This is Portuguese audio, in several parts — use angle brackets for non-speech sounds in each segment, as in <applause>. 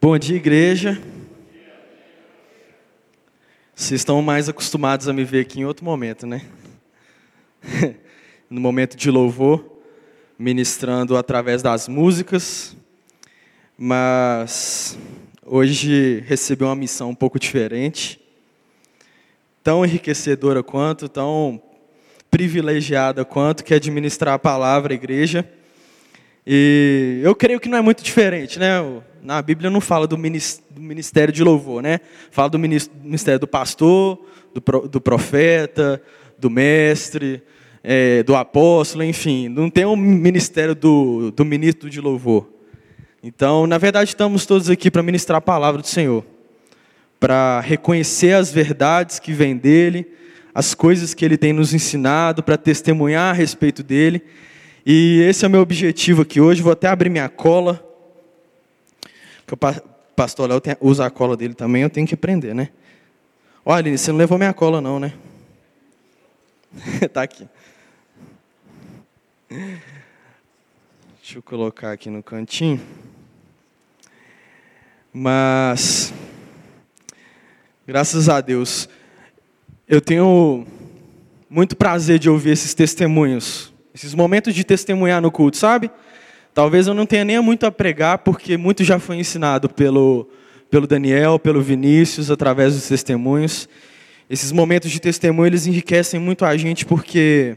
Bom dia, igreja. Vocês estão mais acostumados a me ver aqui em outro momento, né? <laughs> no momento de louvor, ministrando através das músicas, mas hoje recebi uma missão um pouco diferente, tão enriquecedora quanto, tão privilegiada quanto, que é administrar a palavra à igreja. E eu creio que não é muito diferente, né? Na Bíblia não fala do ministério de louvor, né? Fala do ministério do pastor, do profeta, do mestre, é, do apóstolo, enfim. Não tem um ministério do, do ministro de louvor. Então, na verdade, estamos todos aqui para ministrar a palavra do Senhor, para reconhecer as verdades que vêm dele, as coisas que ele tem nos ensinado, para testemunhar a respeito dele e esse é o meu objetivo aqui hoje. Vou até abrir minha cola. Que o pastor Léo usa a cola dele também, eu tenho que aprender, né? Olha, Aline, você não levou minha cola não, né? <laughs> tá aqui. Deixa eu colocar aqui no cantinho. Mas, graças a Deus, eu tenho muito prazer de ouvir esses testemunhos esses momentos de testemunhar no culto, sabe? Talvez eu não tenha nem muito a pregar, porque muito já foi ensinado pelo, pelo Daniel, pelo Vinícius, através dos testemunhos. Esses momentos de testemunho, eles enriquecem muito a gente, porque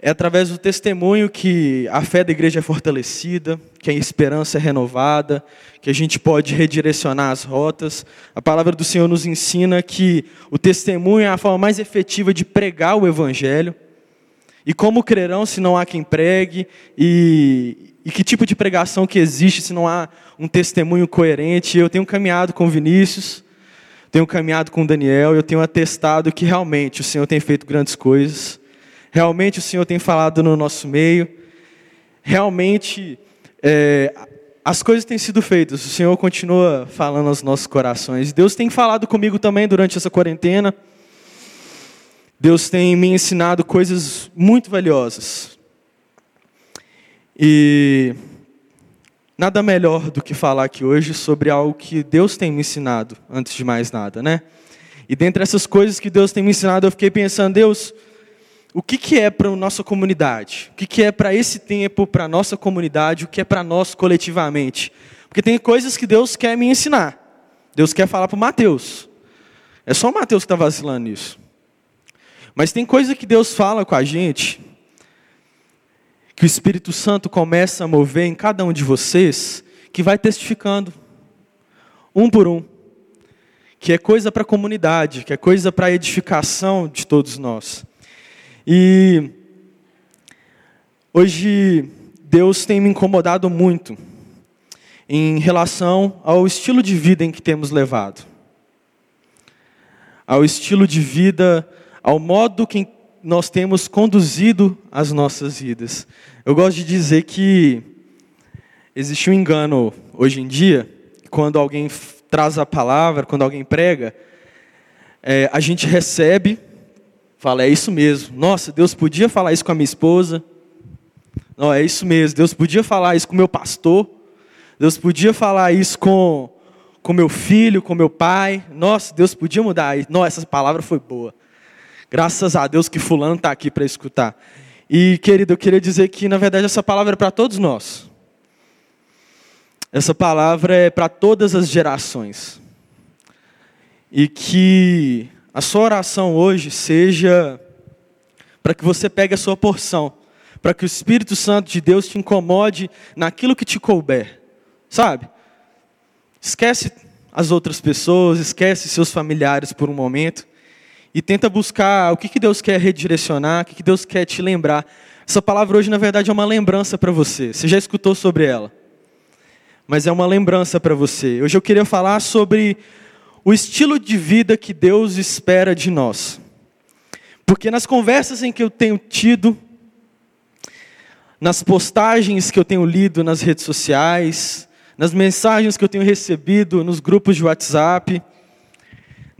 é através do testemunho que a fé da igreja é fortalecida, que a esperança é renovada, que a gente pode redirecionar as rotas. A palavra do Senhor nos ensina que o testemunho é a forma mais efetiva de pregar o evangelho. E como crerão se não há quem pregue? E, e que tipo de pregação que existe se não há um testemunho coerente? Eu tenho caminhado com Vinícius, tenho caminhado com Daniel, eu tenho atestado que realmente o Senhor tem feito grandes coisas. Realmente o Senhor tem falado no nosso meio. Realmente é, as coisas têm sido feitas. O Senhor continua falando aos nossos corações. Deus tem falado comigo também durante essa quarentena. Deus tem me ensinado coisas muito valiosas. E nada melhor do que falar aqui hoje sobre algo que Deus tem me ensinado, antes de mais nada, né? E dentre essas coisas que Deus tem me ensinado, eu fiquei pensando, Deus, o que, que é para a nossa comunidade? O que, que é para esse tempo, para a nossa comunidade? O que é para nós coletivamente? Porque tem coisas que Deus quer me ensinar. Deus quer falar para o Mateus. É só o Mateus que está vacilando nisso. Mas tem coisa que Deus fala com a gente, que o Espírito Santo começa a mover em cada um de vocês, que vai testificando, um por um, que é coisa para a comunidade, que é coisa para a edificação de todos nós. E hoje Deus tem me incomodado muito em relação ao estilo de vida em que temos levado, ao estilo de vida ao modo que nós temos conduzido as nossas vidas. Eu gosto de dizer que existe um engano hoje em dia, quando alguém traz a palavra, quando alguém prega, é, a gente recebe, fala, é isso mesmo. Nossa, Deus podia falar isso com a minha esposa. Não, é isso mesmo. Deus podia falar isso com o meu pastor. Deus podia falar isso com com meu filho, com meu pai. Nossa, Deus podia mudar. Nossa, essa palavra foi boa. Graças a Deus que fulano está aqui para escutar. E, querido, eu queria dizer que, na verdade, essa palavra é para todos nós. Essa palavra é para todas as gerações. E que a sua oração hoje seja para que você pegue a sua porção, para que o Espírito Santo de Deus te incomode naquilo que te couber, sabe? Esquece as outras pessoas, esquece seus familiares por um momento e tenta buscar o que, que Deus quer redirecionar, o que, que Deus quer te lembrar. Essa palavra hoje, na verdade, é uma lembrança para você. Você já escutou sobre ela, mas é uma lembrança para você. Hoje eu queria falar sobre o estilo de vida que Deus espera de nós. Porque nas conversas em que eu tenho tido, nas postagens que eu tenho lido nas redes sociais, nas mensagens que eu tenho recebido nos grupos de WhatsApp,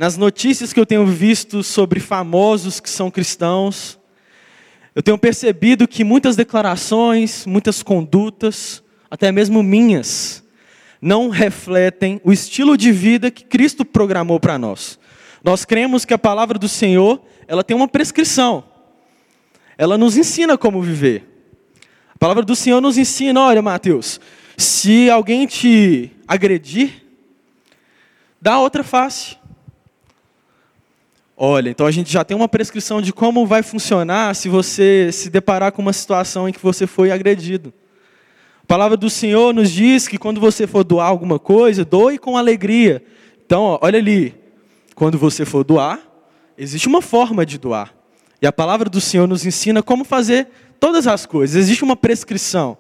nas notícias que eu tenho visto sobre famosos que são cristãos, eu tenho percebido que muitas declarações, muitas condutas, até mesmo minhas, não refletem o estilo de vida que Cristo programou para nós. Nós cremos que a palavra do Senhor, ela tem uma prescrição. Ela nos ensina como viver. A palavra do Senhor nos ensina, olha, Mateus, se alguém te agredir, dá outra face. Olha, então a gente já tem uma prescrição de como vai funcionar se você se deparar com uma situação em que você foi agredido. A palavra do Senhor nos diz que quando você for doar alguma coisa, doe com alegria. Então, olha ali, quando você for doar, existe uma forma de doar. E a palavra do Senhor nos ensina como fazer todas as coisas. Existe uma prescrição.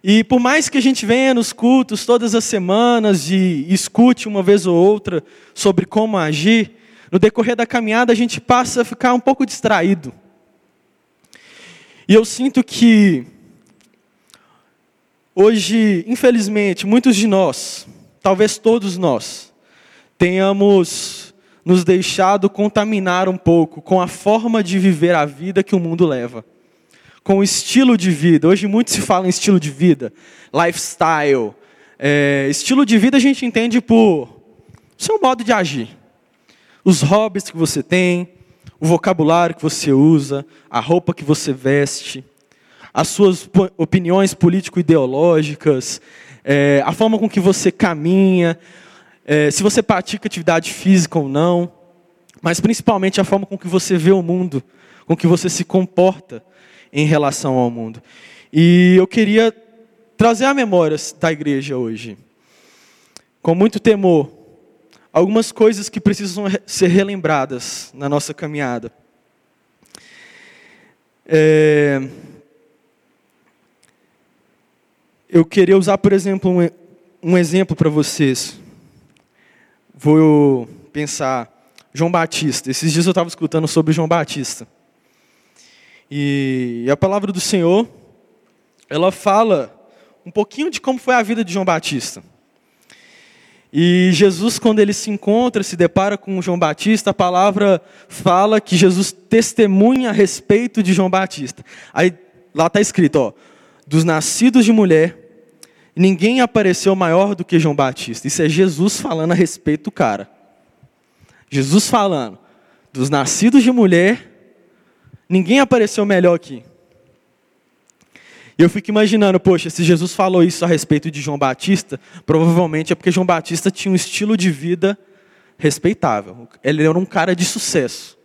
E por mais que a gente venha nos cultos todas as semanas e escute uma vez ou outra sobre como agir, no decorrer da caminhada a gente passa a ficar um pouco distraído. E eu sinto que hoje, infelizmente, muitos de nós, talvez todos nós, tenhamos nos deixado contaminar um pouco com a forma de viver a vida que o mundo leva, com o estilo de vida. Hoje muito se fala em estilo de vida, lifestyle. É, estilo de vida a gente entende por seu modo de agir os hobbies que você tem, o vocabulário que você usa, a roupa que você veste, as suas opiniões político-ideológicas, é, a forma com que você caminha, é, se você pratica atividade física ou não, mas principalmente a forma com que você vê o mundo, com que você se comporta em relação ao mundo. E eu queria trazer a memória da igreja hoje, com muito temor, algumas coisas que precisam ser relembradas na nossa caminhada. É... Eu queria usar, por exemplo, um, um exemplo para vocês. Vou pensar, João Batista. Esses dias eu estava escutando sobre João Batista. E a palavra do Senhor, ela fala um pouquinho de como foi a vida de João Batista. E Jesus, quando ele se encontra, se depara com João Batista, a palavra fala que Jesus testemunha a respeito de João Batista. Aí lá está escrito, ó, dos nascidos de mulher, ninguém apareceu maior do que João Batista. Isso é Jesus falando a respeito do cara. Jesus falando, dos nascidos de mulher, ninguém apareceu melhor aqui. Eu fico imaginando, poxa, se Jesus falou isso a respeito de João Batista, provavelmente é porque João Batista tinha um estilo de vida respeitável. Ele era um cara de sucesso.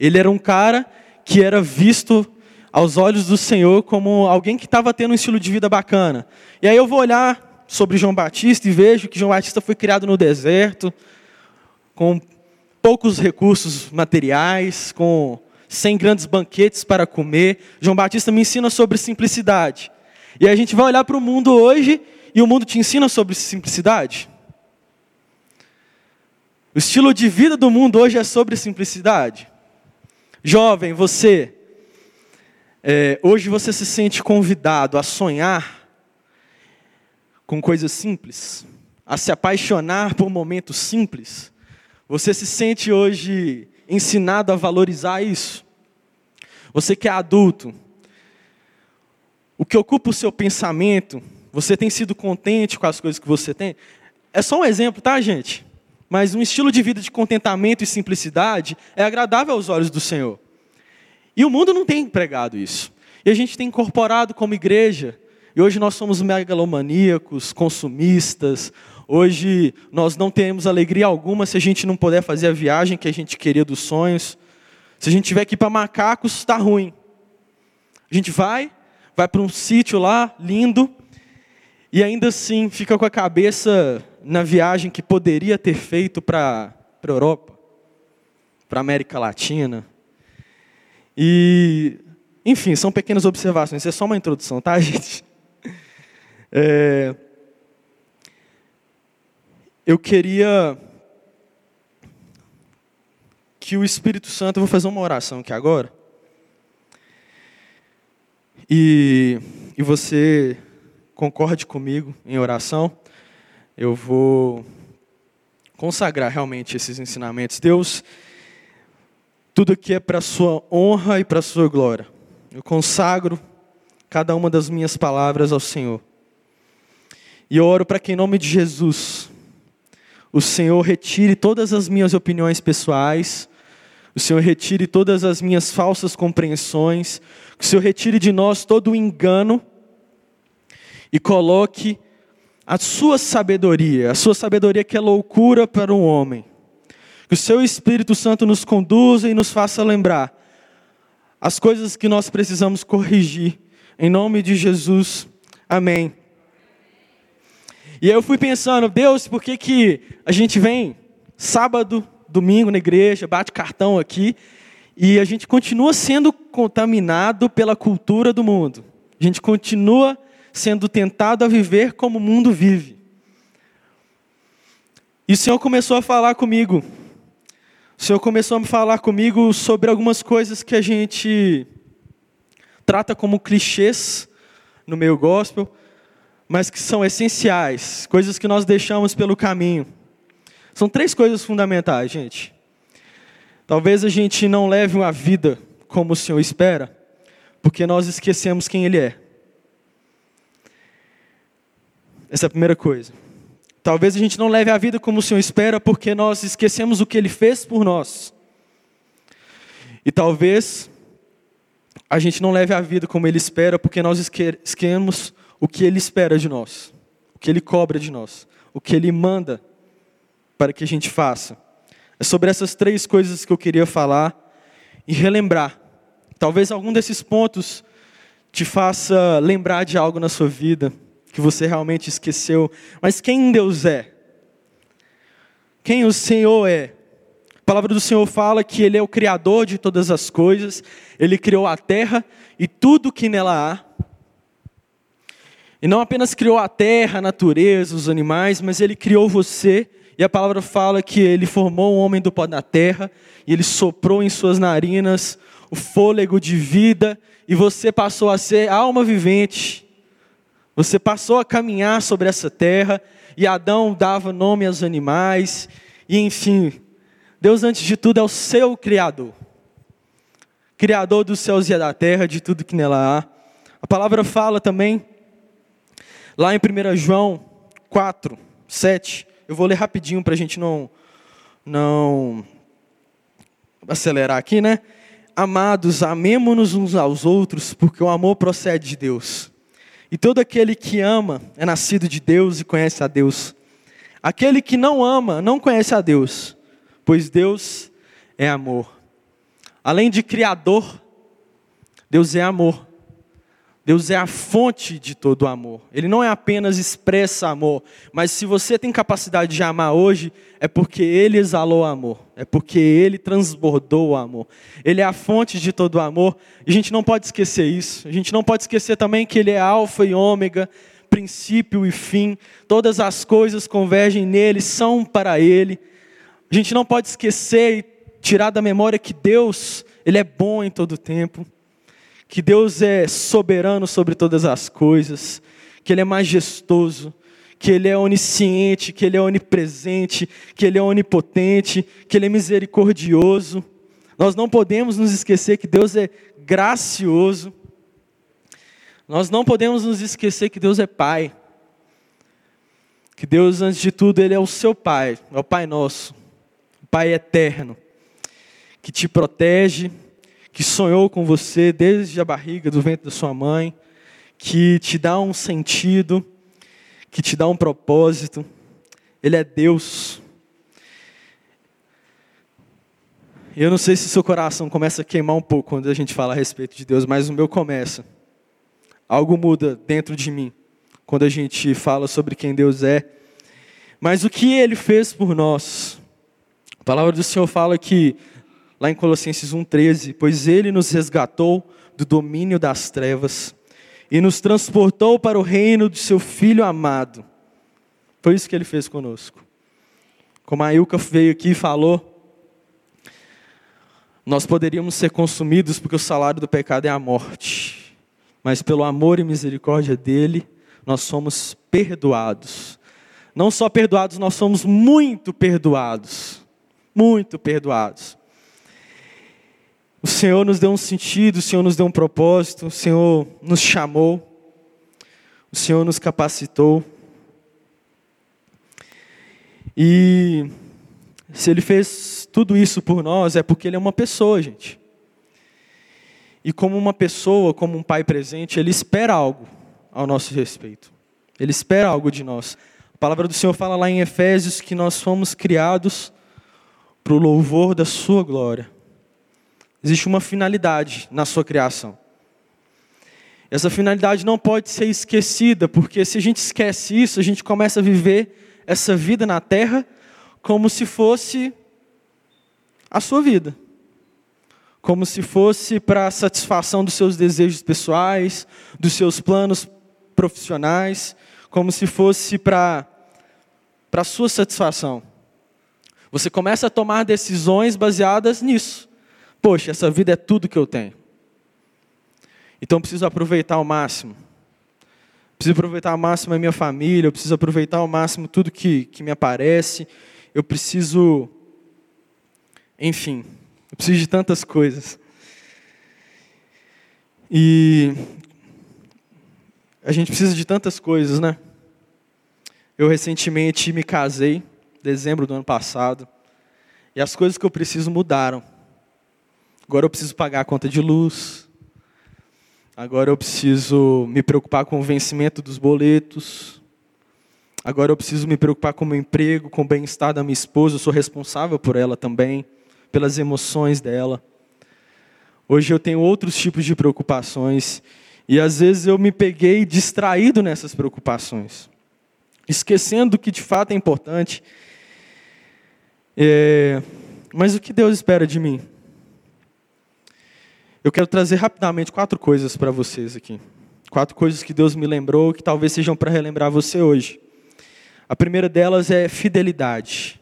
Ele era um cara que era visto aos olhos do Senhor como alguém que estava tendo um estilo de vida bacana. E aí eu vou olhar sobre João Batista e vejo que João Batista foi criado no deserto, com poucos recursos materiais, com sem grandes banquetes para comer. João Batista me ensina sobre simplicidade. E a gente vai olhar para o mundo hoje e o mundo te ensina sobre simplicidade. O estilo de vida do mundo hoje é sobre simplicidade. Jovem, você, é, hoje você se sente convidado a sonhar com coisas simples, a se apaixonar por momentos simples. Você se sente hoje ensinado a valorizar isso. Você que é adulto, o que ocupa o seu pensamento, você tem sido contente com as coisas que você tem? É só um exemplo, tá, gente? Mas um estilo de vida de contentamento e simplicidade é agradável aos olhos do Senhor. E o mundo não tem empregado isso. E a gente tem incorporado como igreja, e hoje nós somos megalomaníacos, consumistas, Hoje nós não temos alegria alguma se a gente não puder fazer a viagem que a gente queria dos sonhos. Se a gente tiver que ir para Macacos, está ruim. A gente vai, vai para um sítio lá, lindo, e ainda assim fica com a cabeça na viagem que poderia ter feito para a Europa, para a América Latina. E, enfim, são pequenas observações, isso é só uma introdução, tá, <laughs> gente? É, eu queria que o Espírito Santo, eu vou fazer uma oração aqui agora. E, e você concorde comigo em oração. Eu vou consagrar realmente esses ensinamentos. Deus, tudo aqui é para a sua honra e para a sua glória. Eu consagro cada uma das minhas palavras ao Senhor. E eu oro para que, em nome de Jesus, o Senhor retire todas as minhas opiniões pessoais, o Senhor retire todas as minhas falsas compreensões, que o Senhor retire de nós todo o engano e coloque a sua sabedoria, a sua sabedoria que é loucura para um homem. Que o seu Espírito Santo nos conduza e nos faça lembrar as coisas que nós precisamos corrigir. Em nome de Jesus. Amém. E aí eu fui pensando, Deus, por que, que a gente vem sábado, domingo na igreja, bate cartão aqui, e a gente continua sendo contaminado pela cultura do mundo. A gente continua sendo tentado a viver como o mundo vive. E o Senhor começou a falar comigo. O Senhor começou a me falar comigo sobre algumas coisas que a gente trata como clichês no meio gospel, mas que são essenciais, coisas que nós deixamos pelo caminho. São três coisas fundamentais, gente. Talvez a gente não leve uma vida como o Senhor espera, porque nós esquecemos quem Ele é. Essa é a primeira coisa. Talvez a gente não leve a vida como o Senhor espera, porque nós esquecemos o que Ele fez por nós. E talvez a gente não leve a vida como Ele espera, porque nós esquecemos o que Ele espera de nós, o que Ele cobra de nós, o que Ele manda para que a gente faça. É sobre essas três coisas que eu queria falar e relembrar. Talvez algum desses pontos te faça lembrar de algo na sua vida que você realmente esqueceu. Mas quem Deus é? Quem o Senhor é? A palavra do Senhor fala que Ele é o Criador de todas as coisas, Ele criou a terra e tudo que nela há. E não apenas criou a terra, a natureza, os animais, mas ele criou você. E a palavra fala que ele formou o homem do pó da terra, e ele soprou em suas narinas o fôlego de vida, e você passou a ser alma vivente. Você passou a caminhar sobre essa terra, e Adão dava nome aos animais, e enfim, Deus, antes de tudo, é o seu Criador. Criador dos céus e da terra, de tudo que nela há. A palavra fala também Lá em 1 João 4, 7, eu vou ler rapidinho para a gente não, não acelerar aqui, né? Amados, amemo-nos uns aos outros, porque o amor procede de Deus. E todo aquele que ama é nascido de Deus e conhece a Deus. Aquele que não ama não conhece a Deus, pois Deus é amor. Além de Criador, Deus é amor. Deus é a fonte de todo amor. Ele não é apenas expressa amor, mas se você tem capacidade de amar hoje, é porque Ele exalou amor, é porque Ele transbordou o amor. Ele é a fonte de todo amor. E a gente não pode esquecer isso. A gente não pode esquecer também que Ele é alfa e ômega, princípio e fim. Todas as coisas convergem nele, são para Ele. A gente não pode esquecer e tirar da memória que Deus, Ele é bom em todo tempo que Deus é soberano sobre todas as coisas, que Ele é majestoso, que Ele é onisciente, que Ele é onipresente, que Ele é onipotente, que Ele é misericordioso. Nós não podemos nos esquecer que Deus é gracioso. Nós não podemos nos esquecer que Deus é Pai. Que Deus, antes de tudo, Ele é o seu Pai, é o Pai nosso, o Pai eterno, que te protege, que sonhou com você desde a barriga do ventre da sua mãe, que te dá um sentido, que te dá um propósito. Ele é Deus. Eu não sei se seu coração começa a queimar um pouco quando a gente fala a respeito de Deus, mas o meu começa. Algo muda dentro de mim quando a gente fala sobre quem Deus é. Mas o que ele fez por nós? A palavra do Senhor fala que lá em Colossenses 1,13: Pois ele nos resgatou do domínio das trevas e nos transportou para o reino de seu Filho amado. Foi isso que ele fez conosco. Como a Ilka veio aqui e falou, nós poderíamos ser consumidos porque o salário do pecado é a morte, mas pelo amor e misericórdia dele, nós somos perdoados. Não só perdoados, nós somos muito perdoados. Muito perdoados. O Senhor nos deu um sentido, o Senhor nos deu um propósito, o Senhor nos chamou, o Senhor nos capacitou. E se ele fez tudo isso por nós, é porque ele é uma pessoa, gente. E como uma pessoa, como um pai presente, ele espera algo ao nosso respeito. Ele espera algo de nós. A palavra do Senhor fala lá em Efésios que nós fomos criados para o louvor da sua glória. Existe uma finalidade na sua criação. Essa finalidade não pode ser esquecida, porque se a gente esquece isso, a gente começa a viver essa vida na terra como se fosse a sua vida. Como se fosse para a satisfação dos seus desejos pessoais, dos seus planos profissionais, como se fosse para a sua satisfação. Você começa a tomar decisões baseadas nisso. Poxa, essa vida é tudo que eu tenho. Então eu preciso aproveitar ao máximo. Preciso aproveitar ao máximo a minha família, eu preciso aproveitar ao máximo tudo que, que me aparece. Eu preciso. Enfim, eu preciso de tantas coisas. E a gente precisa de tantas coisas, né? Eu recentemente me casei, dezembro do ano passado, e as coisas que eu preciso mudaram. Agora eu preciso pagar a conta de luz, Agora eu preciso me preocupar com o vencimento dos boletos. Agora eu preciso me preocupar com o meu emprego, com o bem-estar da minha esposa. Eu sou responsável por ela também, pelas emoções dela. Hoje eu tenho outros tipos de preocupações e às vezes eu me peguei distraído nessas preocupações, esquecendo o que de fato é importante. É... Mas o que Deus espera de mim? Eu quero trazer rapidamente quatro coisas para vocês aqui. Quatro coisas que Deus me lembrou que talvez sejam para relembrar você hoje. A primeira delas é fidelidade.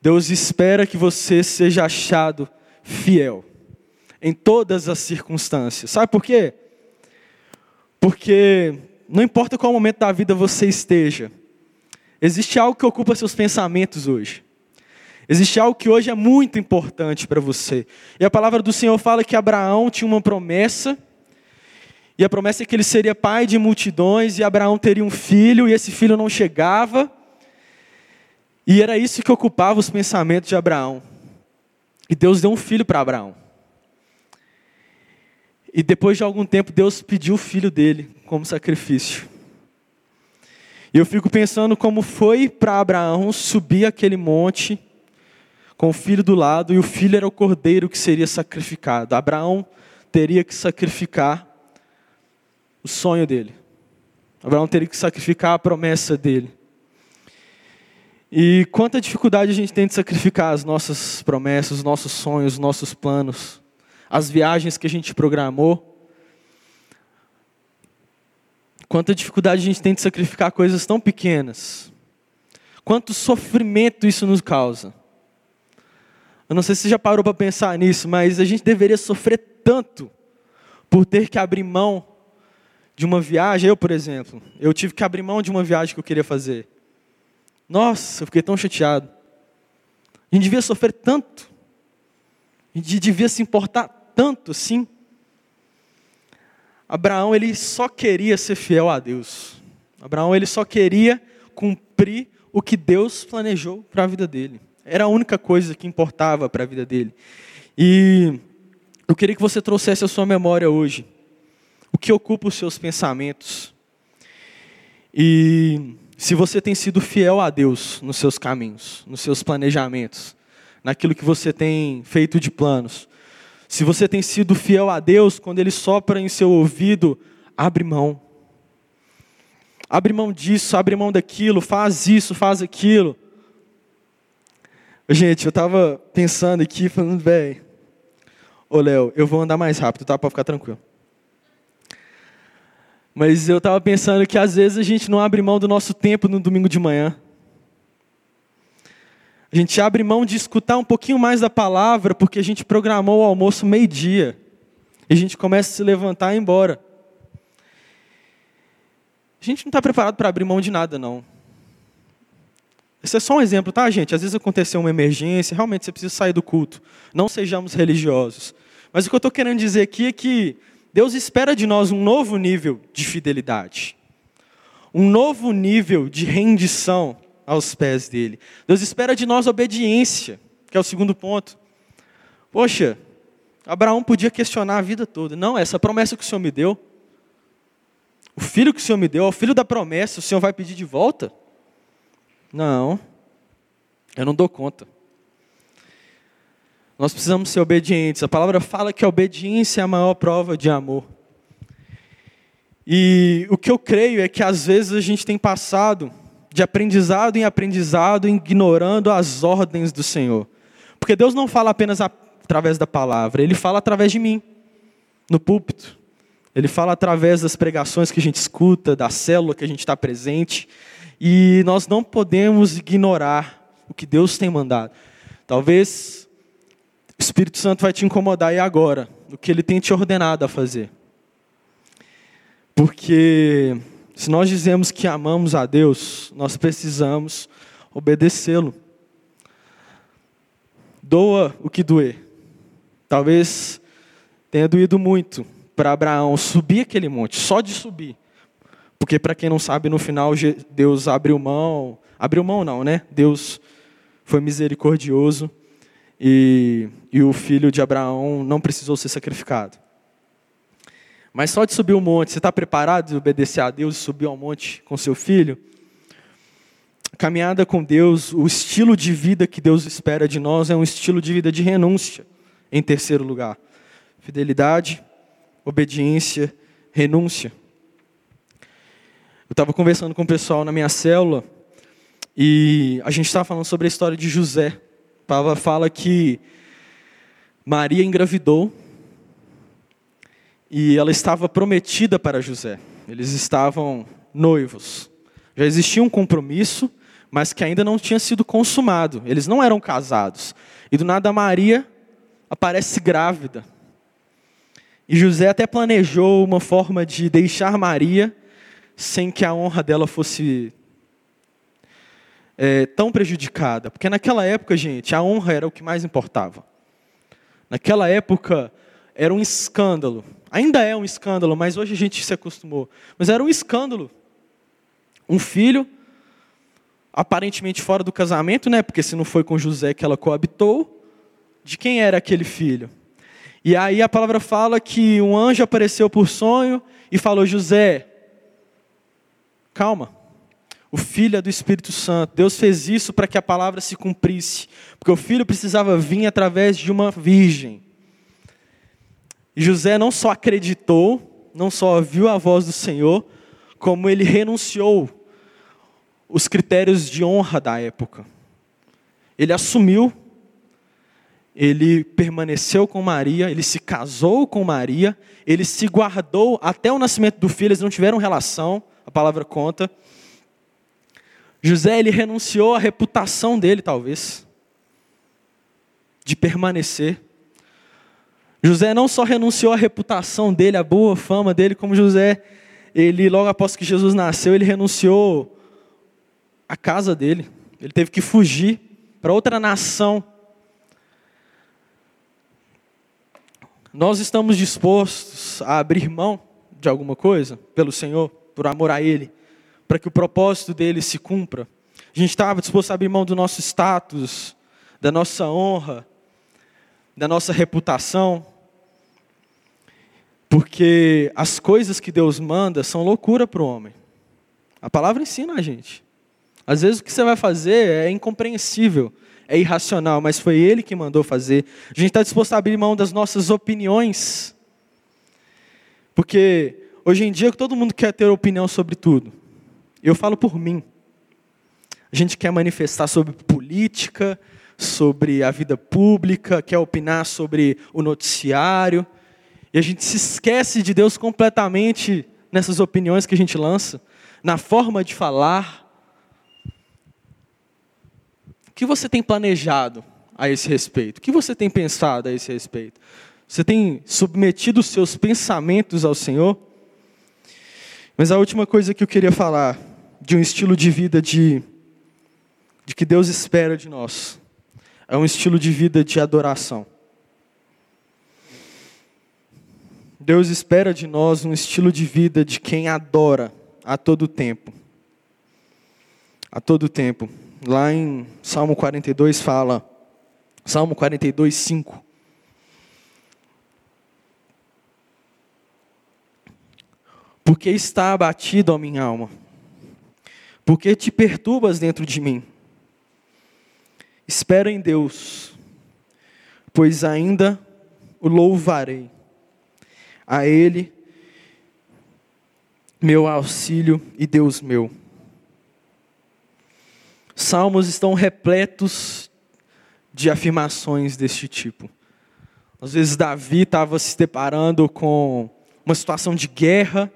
Deus espera que você seja achado fiel em todas as circunstâncias. Sabe por quê? Porque não importa qual momento da vida você esteja, existe algo que ocupa seus pensamentos hoje. Existe algo que hoje é muito importante para você. E a palavra do Senhor fala que Abraão tinha uma promessa, e a promessa é que ele seria pai de multidões, e Abraão teria um filho, e esse filho não chegava. E era isso que ocupava os pensamentos de Abraão. E Deus deu um filho para Abraão. E depois de algum tempo, Deus pediu o filho dele como sacrifício. E eu fico pensando como foi para Abraão subir aquele monte com o filho do lado, e o filho era o cordeiro que seria sacrificado. Abraão teria que sacrificar o sonho dele. Abraão teria que sacrificar a promessa dele. E quanta dificuldade a gente tem de sacrificar as nossas promessas, os nossos sonhos, os nossos planos, as viagens que a gente programou. Quanta dificuldade a gente tem de sacrificar coisas tão pequenas. Quanto sofrimento isso nos causa. Eu não sei se você já parou para pensar nisso, mas a gente deveria sofrer tanto por ter que abrir mão de uma viagem. Eu, por exemplo, eu tive que abrir mão de uma viagem que eu queria fazer. Nossa, eu fiquei tão chateado. A gente devia sofrer tanto. A gente devia se importar tanto, sim. Abraão, ele só queria ser fiel a Deus. Abraão, ele só queria cumprir o que Deus planejou para a vida dele. Era a única coisa que importava para a vida dele. E eu queria que você trouxesse a sua memória hoje. O que ocupa os seus pensamentos. E se você tem sido fiel a Deus nos seus caminhos, nos seus planejamentos, naquilo que você tem feito de planos. Se você tem sido fiel a Deus, quando Ele sopra em seu ouvido, abre mão. Abre mão disso, abre mão daquilo, faz isso, faz aquilo. Gente, eu tava pensando aqui, falando, velho, ô Léo, eu vou andar mais rápido, tá? Para ficar tranquilo. Mas eu tava pensando que às vezes a gente não abre mão do nosso tempo no domingo de manhã. A gente abre mão de escutar um pouquinho mais da palavra porque a gente programou o almoço meio-dia. E a gente começa a se levantar e ir embora. A gente não está preparado para abrir mão de nada, não. Esse é só um exemplo, tá, gente? Às vezes aconteceu uma emergência, realmente você precisa sair do culto. Não sejamos religiosos. Mas o que eu estou querendo dizer aqui é que Deus espera de nós um novo nível de fidelidade, um novo nível de rendição aos pés dele. Deus espera de nós obediência, que é o segundo ponto. Poxa, Abraão podia questionar a vida toda. Não, essa promessa que o Senhor me deu, o filho que o Senhor me deu, o filho da promessa, o Senhor vai pedir de volta? Não, eu não dou conta. Nós precisamos ser obedientes. A palavra fala que a obediência é a maior prova de amor. E o que eu creio é que às vezes a gente tem passado de aprendizado em aprendizado, ignorando as ordens do Senhor. Porque Deus não fala apenas através da palavra, Ele fala através de mim, no púlpito. Ele fala através das pregações que a gente escuta, da célula que a gente está presente. E nós não podemos ignorar o que Deus tem mandado. Talvez o Espírito Santo vai te incomodar e agora, o que Ele tem te ordenado a fazer. Porque se nós dizemos que amamos a Deus, nós precisamos obedecê-lo. Doa o que doer. Talvez tenha doído muito para Abraão subir aquele monte, só de subir. Porque para quem não sabe, no final Deus abriu mão, abriu mão não, né? Deus foi misericordioso e, e o filho de Abraão não precisou ser sacrificado. Mas só de subir o monte, você está preparado de obedecer a Deus e subir ao monte com seu filho? Caminhada com Deus, o estilo de vida que Deus espera de nós é um estilo de vida de renúncia, em terceiro lugar. Fidelidade, obediência, renúncia. Eu estava conversando com o pessoal na minha célula e a gente estava falando sobre a história de José. A palavra fala que Maria engravidou e ela estava prometida para José. Eles estavam noivos. Já existia um compromisso, mas que ainda não tinha sido consumado. Eles não eram casados. E do nada Maria aparece grávida. E José até planejou uma forma de deixar Maria sem que a honra dela fosse é, tão prejudicada. Porque naquela época, gente, a honra era o que mais importava. Naquela época, era um escândalo Ainda é um escândalo, mas hoje a gente se acostumou. Mas era um escândalo. Um filho, aparentemente fora do casamento, né? Porque se não foi com José que ela coabitou, de quem era aquele filho? E aí a palavra fala que um anjo apareceu por sonho e falou: José, calma. O filho é do Espírito Santo. Deus fez isso para que a palavra se cumprisse. Porque o filho precisava vir através de uma virgem. E José não só acreditou, não só ouviu a voz do Senhor, como ele renunciou os critérios de honra da época. Ele assumiu, ele permaneceu com Maria, ele se casou com Maria, ele se guardou até o nascimento do filho, eles não tiveram relação, a palavra conta. José, ele renunciou à reputação dele, talvez, de permanecer. José não só renunciou à reputação dele, à boa fama dele, como José, ele logo após que Jesus nasceu, ele renunciou à casa dele. Ele teve que fugir para outra nação. Nós estamos dispostos a abrir mão de alguma coisa pelo Senhor, por amor a Ele, para que o propósito dele se cumpra. A gente estava disposto a abrir mão do nosso status, da nossa honra, da nossa reputação, porque as coisas que Deus manda são loucura para o homem. A palavra ensina a gente. Às vezes o que você vai fazer é incompreensível, é irracional, mas foi Ele que mandou fazer. A gente está disposto a abrir mão das nossas opiniões. Porque hoje em dia todo mundo quer ter opinião sobre tudo. Eu falo por mim. A gente quer manifestar sobre política, sobre a vida pública, quer opinar sobre o noticiário. E a gente se esquece de Deus completamente nessas opiniões que a gente lança, na forma de falar. O que você tem planejado a esse respeito? O que você tem pensado a esse respeito? Você tem submetido os seus pensamentos ao Senhor? Mas a última coisa que eu queria falar de um estilo de vida de, de que Deus espera de nós é um estilo de vida de adoração. Deus espera de nós um estilo de vida de quem adora a todo tempo. a todo tempo. Lá em Salmo 42 fala, Salmo 42, 5. Porque está abatido, ó minha alma? Porque te perturbas dentro de mim? Espera em Deus, pois ainda o louvarei. A Ele, meu auxílio e Deus meu. Salmos estão repletos de afirmações deste tipo. Às vezes Davi estava se deparando com uma situação de guerra,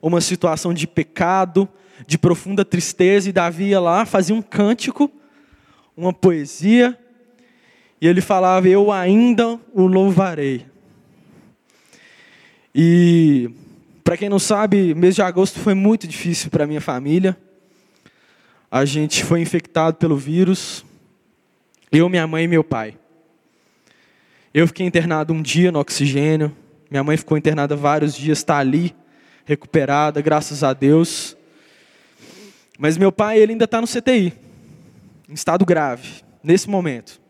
uma situação de pecado, de profunda tristeza, e Davi ia lá, fazia um cântico, uma poesia, e ele falava: Eu ainda o louvarei. E, para quem não sabe, mês de agosto foi muito difícil para minha família. A gente foi infectado pelo vírus, eu, minha mãe e meu pai. Eu fiquei internado um dia no oxigênio, minha mãe ficou internada vários dias, está ali, recuperada, graças a Deus. Mas meu pai, ele ainda está no CTI, em estado grave, nesse momento.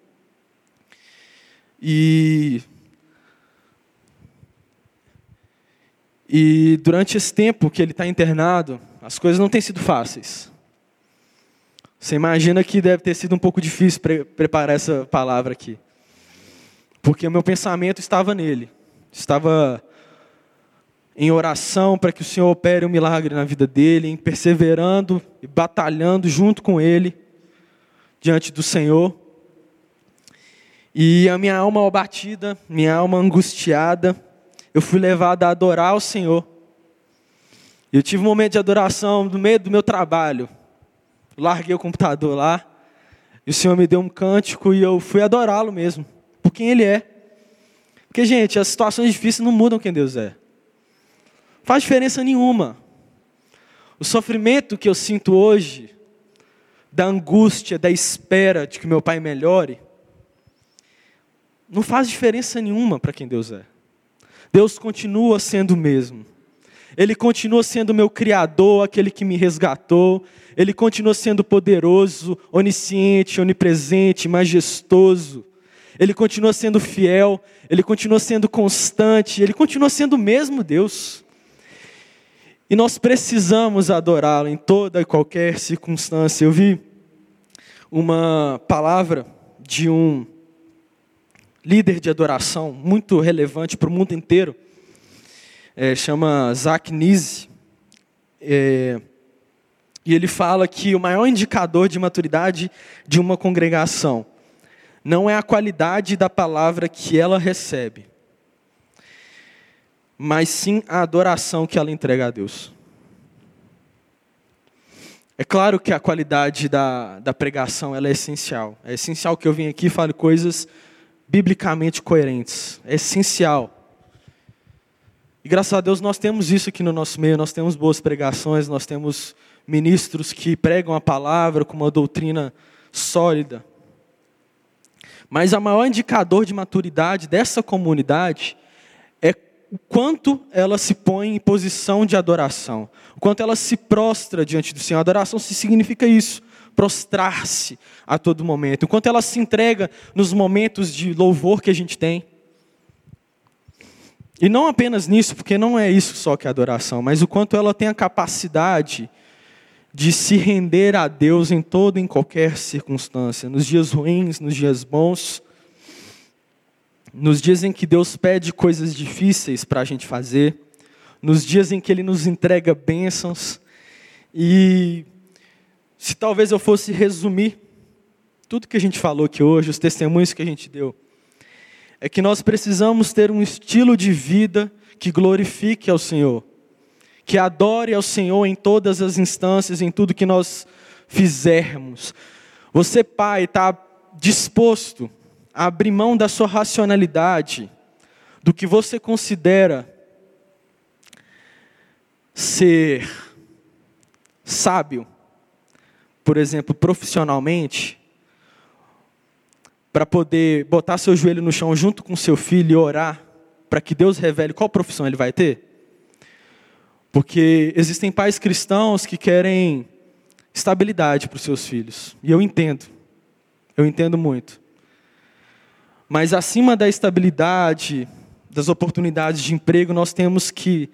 E E durante esse tempo que ele está internado, as coisas não têm sido fáceis. Você imagina que deve ter sido um pouco difícil pre preparar essa palavra aqui. Porque o meu pensamento estava nele. Estava em oração para que o Senhor opere um milagre na vida dele, em perseverando e batalhando junto com ele diante do Senhor. E a minha alma abatida, minha alma angustiada, eu fui levado a adorar o Senhor. Eu tive um momento de adoração no meio do meu trabalho. Larguei o computador lá, e o Senhor me deu um cântico e eu fui adorá-lo mesmo, por quem Ele é. Porque, gente, as situações difíceis não mudam quem Deus é. Faz diferença nenhuma. O sofrimento que eu sinto hoje, da angústia, da espera de que meu pai melhore, não faz diferença nenhuma para quem Deus é. Deus continua sendo o mesmo. Ele continua sendo meu Criador, aquele que me resgatou. Ele continua sendo poderoso, onisciente, onipresente, majestoso. Ele continua sendo fiel. Ele continua sendo constante. Ele continua sendo o mesmo Deus. E nós precisamos adorá-lo em toda e qualquer circunstância. Eu vi uma palavra de um líder de adoração muito relevante para o mundo inteiro. É, chama Zach Nise. É, e ele fala que o maior indicador de maturidade de uma congregação não é a qualidade da palavra que ela recebe, mas sim a adoração que ela entrega a Deus. É claro que a qualidade da, da pregação ela é essencial. É essencial que eu venha aqui e fale coisas biblicamente coerentes. É essencial. E graças a Deus nós temos isso aqui no nosso meio, nós temos boas pregações, nós temos ministros que pregam a palavra com uma doutrina sólida. Mas o maior indicador de maturidade dessa comunidade o quanto ela se põe em posição de adoração, o quanto ela se prostra diante do Senhor. Adoração significa isso, prostrar-se a todo momento, o quanto ela se entrega nos momentos de louvor que a gente tem. E não apenas nisso, porque não é isso só que é adoração, mas o quanto ela tem a capacidade de se render a Deus em toda e em qualquer circunstância, nos dias ruins, nos dias bons, nos dias em que Deus pede coisas difíceis para a gente fazer, nos dias em que Ele nos entrega bênçãos. E se talvez eu fosse resumir tudo que a gente falou aqui hoje, os testemunhos que a gente deu, é que nós precisamos ter um estilo de vida que glorifique ao Senhor que adore ao Senhor em todas as instâncias, em tudo que nós fizermos. Você, pai, está disposto abrir mão da sua racionalidade, do que você considera ser sábio, por exemplo, profissionalmente, para poder botar seu joelho no chão junto com seu filho e orar para que Deus revele qual profissão ele vai ter? Porque existem pais cristãos que querem estabilidade para os seus filhos. E eu entendo. Eu entendo muito. Mas acima da estabilidade, das oportunidades de emprego, nós temos que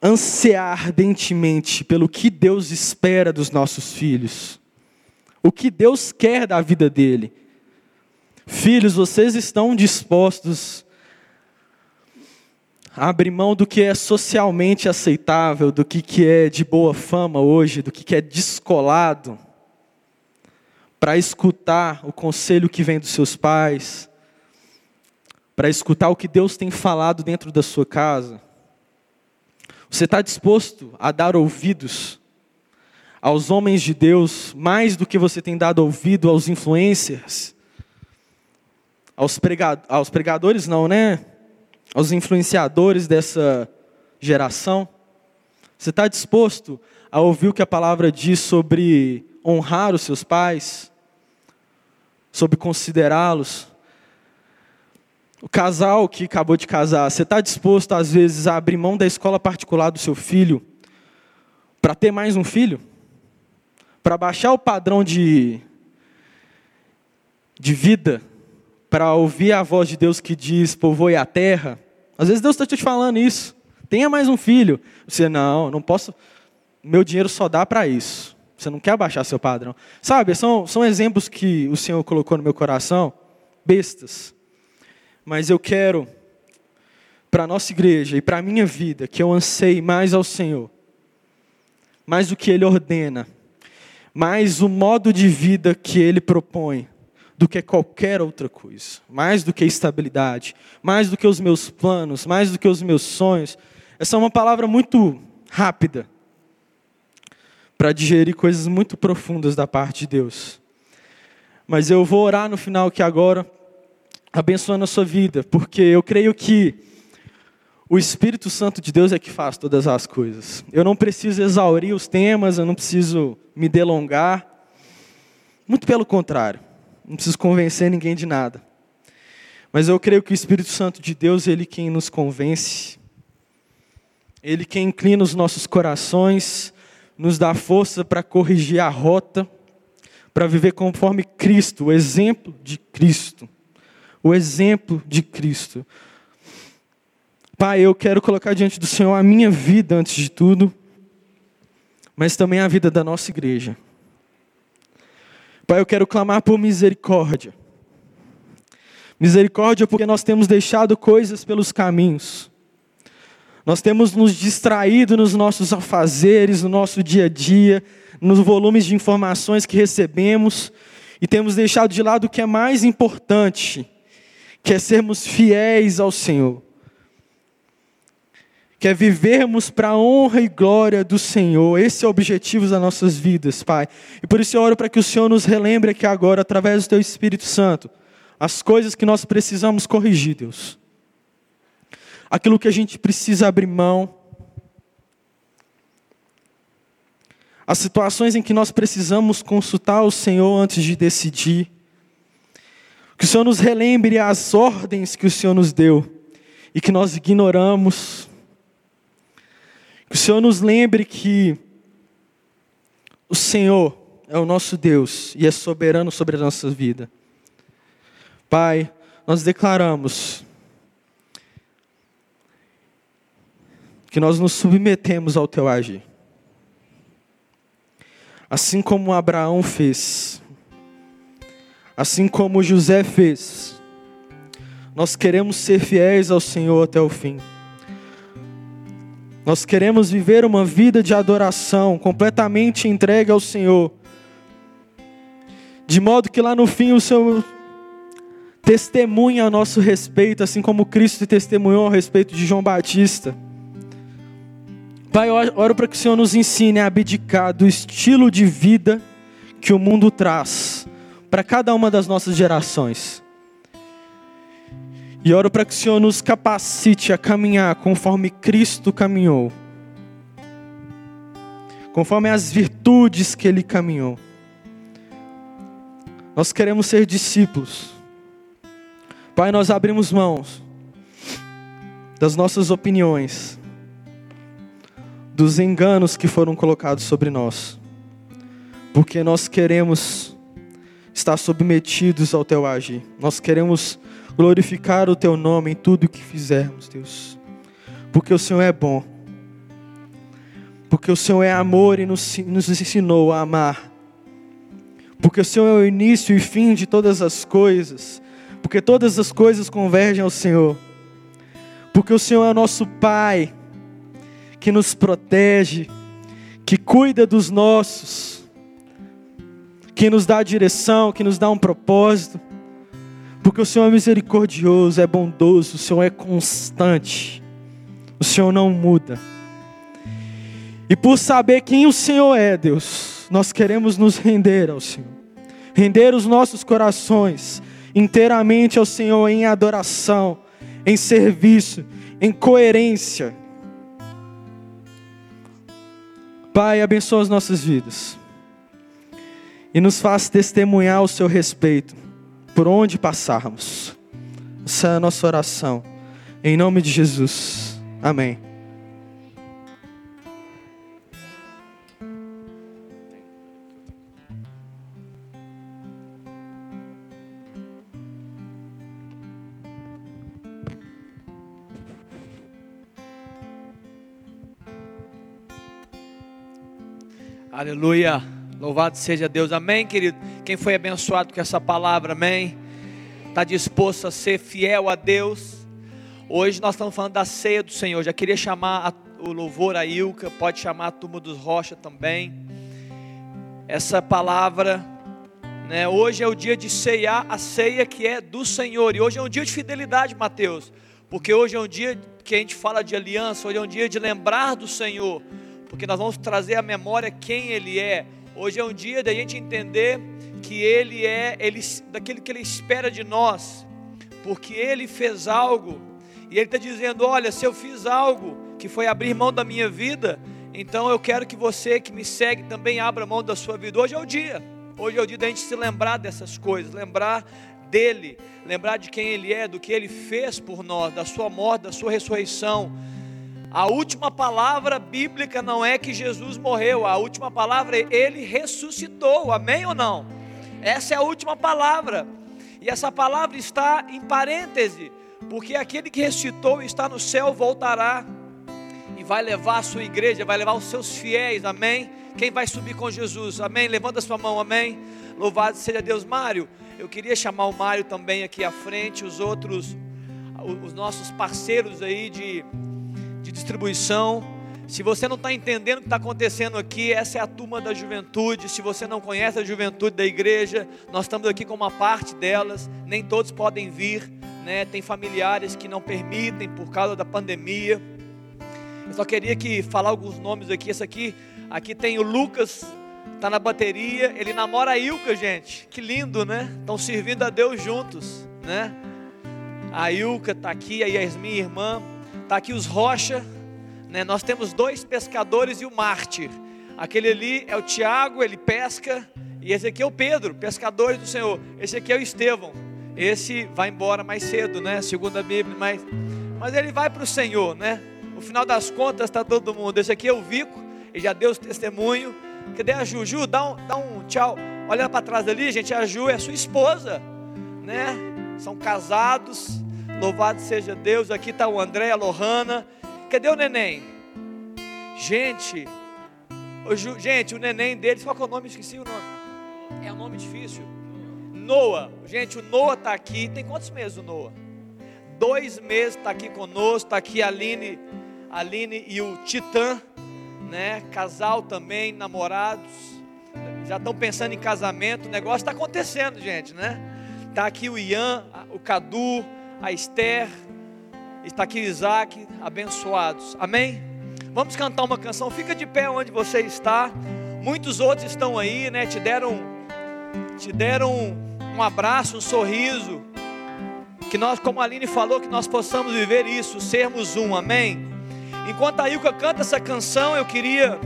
ansiar ardentemente pelo que Deus espera dos nossos filhos. O que Deus quer da vida dele. Filhos, vocês estão dispostos a abrir mão do que é socialmente aceitável, do que, que é de boa fama hoje, do que, que é descolado, para escutar o conselho que vem dos seus pais, para escutar o que Deus tem falado dentro da sua casa? Você está disposto a dar ouvidos aos homens de Deus mais do que você tem dado ouvido aos influencers? Aos, pregadores, aos pregadores, não, né? Aos influenciadores dessa geração? Você está disposto a ouvir o que a palavra diz sobre honrar os seus pais? Sobre considerá-los? O casal que acabou de casar, você está disposto, às vezes, a abrir mão da escola particular do seu filho para ter mais um filho? Para baixar o padrão de, de vida? Para ouvir a voz de Deus que diz: povoe a terra? Às vezes Deus está te falando isso. Tenha mais um filho. Você, não, não posso. Meu dinheiro só dá para isso. Você não quer abaixar seu padrão. Sabe, são, são exemplos que o Senhor colocou no meu coração, bestas mas eu quero, para a nossa igreja e para a minha vida, que eu anseie mais ao Senhor, mais o que Ele ordena, mais o modo de vida que Ele propõe, do que qualquer outra coisa, mais do que estabilidade, mais do que os meus planos, mais do que os meus sonhos. Essa é uma palavra muito rápida para digerir coisas muito profundas da parte de Deus. Mas eu vou orar no final aqui agora abençoando a sua vida, porque eu creio que o Espírito Santo de Deus é que faz todas as coisas. Eu não preciso exaurir os temas, eu não preciso me delongar. Muito pelo contrário, não preciso convencer ninguém de nada. Mas eu creio que o Espírito Santo de Deus, ele quem nos convence, ele quem inclina os nossos corações, nos dá força para corrigir a rota, para viver conforme Cristo, o exemplo de Cristo o exemplo de Cristo. Pai, eu quero colocar diante do Senhor a minha vida antes de tudo, mas também a vida da nossa igreja. Pai, eu quero clamar por misericórdia. Misericórdia porque nós temos deixado coisas pelos caminhos. Nós temos nos distraído nos nossos afazeres, no nosso dia a dia, nos volumes de informações que recebemos, e temos deixado de lado o que é mais importante, quer sermos fiéis ao Senhor, quer vivermos para a honra e glória do Senhor. Esse é o objetivo das nossas vidas, Pai. E por isso eu oro para que o Senhor nos relembre aqui agora, através do Teu Espírito Santo, as coisas que nós precisamos corrigir, Deus. Aquilo que a gente precisa abrir mão. As situações em que nós precisamos consultar o Senhor antes de decidir. Que o Senhor nos relembre as ordens que o Senhor nos deu e que nós ignoramos. Que o Senhor nos lembre que o Senhor é o nosso Deus e é soberano sobre a nossa vida. Pai, nós declaramos que nós nos submetemos ao teu agir. Assim como Abraão fez, assim como José fez. Nós queremos ser fiéis ao Senhor até o fim. Nós queremos viver uma vida de adoração completamente entregue ao Senhor. De modo que lá no fim o Senhor testemunha a nosso respeito, assim como Cristo testemunhou a respeito de João Batista. Pai, oro para que o Senhor nos ensine a abdicar do estilo de vida que o mundo traz para cada uma das nossas gerações. E oro para que o Senhor nos capacite a caminhar conforme Cristo caminhou, conforme as virtudes que Ele caminhou. Nós queremos ser discípulos. Pai, nós abrimos mãos das nossas opiniões, dos enganos que foram colocados sobre nós. porque nós queremos estar submetidos ao teu agir. Nós queremos glorificar o teu nome em tudo que fizermos, Deus. Porque o Senhor é bom. Porque o Senhor é amor e nos, ensinou a amar. Porque o Senhor é o início e fim de todas as coisas. Porque todas as coisas convergem ao Senhor. Porque o Senhor é nosso Pai, que nos protege, que cuida dos nossos, que nos dá direção, que nos dá um propósito. Porque o Senhor é misericordioso, é bondoso, o Senhor é constante, o Senhor não muda. E por saber quem o Senhor é, Deus, nós queremos nos render ao Senhor, render os nossos corações inteiramente ao Senhor em adoração, em serviço, em coerência. Pai, abençoa as nossas vidas e nos faz testemunhar o seu respeito por onde passarmos. Essa é a nossa oração. Em nome de Jesus. Amém. Aleluia. Louvado seja Deus. Amém, querido. Quem foi abençoado com essa palavra, amém. Está disposto a ser fiel a Deus. Hoje nós estamos falando da ceia do Senhor. Já queria chamar o louvor a Ilka, pode chamar a turma dos Rocha também. Essa palavra, né? Hoje é o dia de ceiar a ceia que é do Senhor. E hoje é um dia de fidelidade, Mateus. Porque hoje é um dia que a gente fala de aliança, hoje é um dia de lembrar do Senhor porque nós vamos trazer à memória quem Ele é. Hoje é um dia da gente entender que Ele é ele, daquele que Ele espera de nós, porque Ele fez algo, e Ele está dizendo: Olha, se eu fiz algo que foi abrir mão da minha vida, então eu quero que você que me segue também abra mão da sua vida. Hoje é o dia, hoje é o dia da gente se lembrar dessas coisas, lembrar dele, lembrar de quem Ele é, do que Ele fez por nós, da sua morte, da sua ressurreição a última palavra bíblica não é que Jesus morreu, a última palavra é ele ressuscitou, amém ou não? Essa é a última palavra, e essa palavra está em parêntese, porque aquele que ressuscitou está no céu voltará e vai levar a sua igreja, vai levar os seus fiéis, amém? Quem vai subir com Jesus, amém? Levanta sua mão, amém? Louvado seja Deus, Mário. Eu queria chamar o Mário também aqui à frente, os outros, os nossos parceiros aí de distribuição. Se você não está entendendo o que está acontecendo aqui, essa é a turma da juventude. Se você não conhece a juventude da igreja, nós estamos aqui com uma parte delas. Nem todos podem vir, né? Tem familiares que não permitem por causa da pandemia. Eu só queria que falar alguns nomes aqui. Esse aqui, aqui tem o Lucas, está na bateria. Ele namora a Ilka, gente. Que lindo, né? Estão servindo a Deus juntos, né? A Ilka está aqui, a Yasmin, irmã. Está aqui os Rocha, né? nós temos dois pescadores e o mártir. Aquele ali é o Tiago, ele pesca, e esse aqui é o Pedro, pescador do Senhor. Esse aqui é o Estevão. Esse vai embora mais cedo, né? Segundo a Bíblia, mas, mas ele vai para o Senhor, né? No final das contas está todo mundo. Esse aqui é o Vico, ele já deu testemunho. Cadê a Ju? Ju, dá um, dá um tchau. Olha para trás ali, gente. A Ju é sua esposa, né? São casados. Louvado seja Deus. Aqui está o André, a Lohana. Cadê o neném? Gente, o, gente, o neném deles, qual é o nome? Esqueci o nome. É um nome difícil. Noah. Gente, o Noah está aqui. Tem quantos meses o Noah? Dois meses está aqui conosco. Está aqui a Aline, a Aline e o Titã, né? Casal também, namorados. Já estão pensando em casamento. O negócio está acontecendo, gente, né? Está aqui o Ian, o Cadu, a Esther, está aqui Isaac, abençoados. Amém? Vamos cantar uma canção. Fica de pé onde você está. Muitos outros estão aí, né? Te deram, te deram um, abraço, um sorriso. Que nós, como a Aline falou, que nós possamos viver isso, sermos um. Amém? Enquanto a Ilka canta essa canção, eu queria,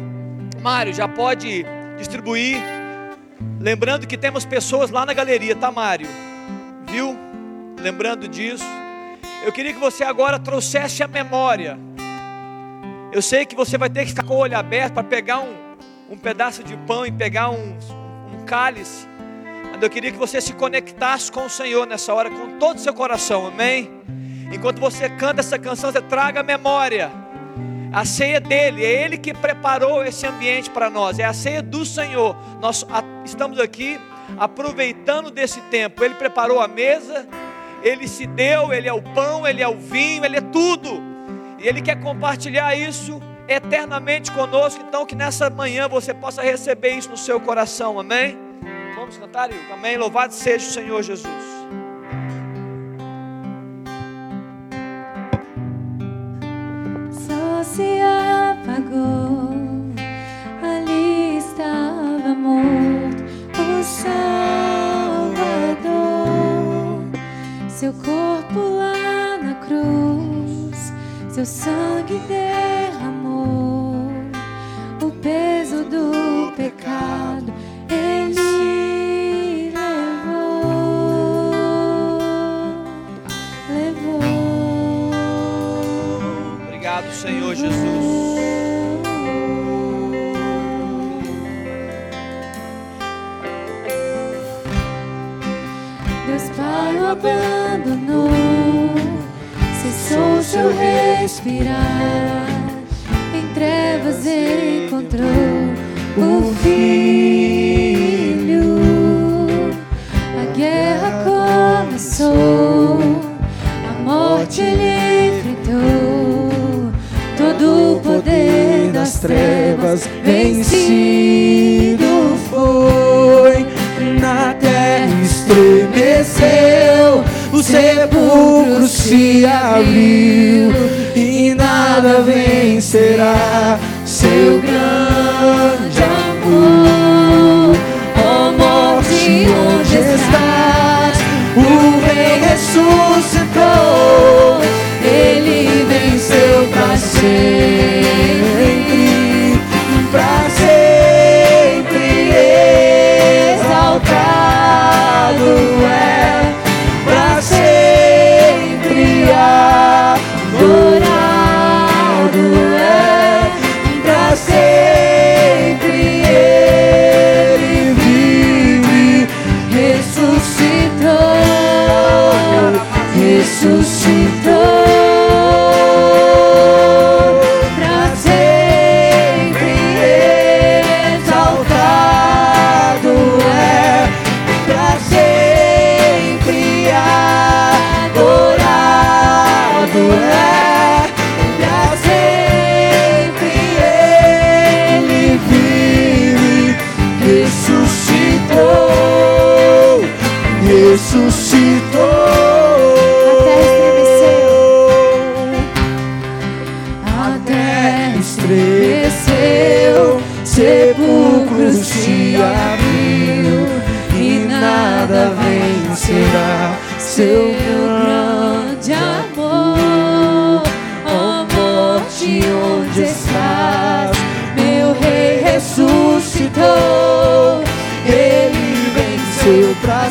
Mário, já pode distribuir. Lembrando que temos pessoas lá na galeria, tá, Mário? Viu? Lembrando disso, eu queria que você agora trouxesse a memória. Eu sei que você vai ter que ficar com o olho aberto para pegar um, um pedaço de pão e pegar um, cálice. Mas eu queria que você se conectasse com o Senhor nessa hora, com todo o seu coração, amém? Enquanto você canta essa canção, você traga a memória. A ceia dele, é ele que preparou esse ambiente para nós, é a ceia do Senhor. Nós estamos aqui aproveitando desse tempo. Ele preparou a mesa, ele se deu, ele é o pão, ele é o vinho, ele é tudo. E ele quer compartilhar isso eternamente conosco. Então, que nessa manhã você possa receber isso no seu coração, amém? Vamos cantar, amém? Louvado seja o Senhor Jesus. Só se apagou, seu corpo lá na cruz, seu sangue derramou o peso do pecado. Ele levou, levou. Obrigado, Senhor Jesus. Deus seu respirar. Em trevas encontrou o Filho. A guerra começou, a morte ele enfrentou. Todo o poder das trevas vencido foi na terra estremeceu, o sepulcro se abriu e nada vencerá seu grande amor. Ó morte, onde estás? O rei ressuscitou, ele venceu para sempre, estremeceu, sepulcro se abriu e nada vencerá seu grande amor. Ó morte, onde estás? Meu rei ressuscitou, ele venceu para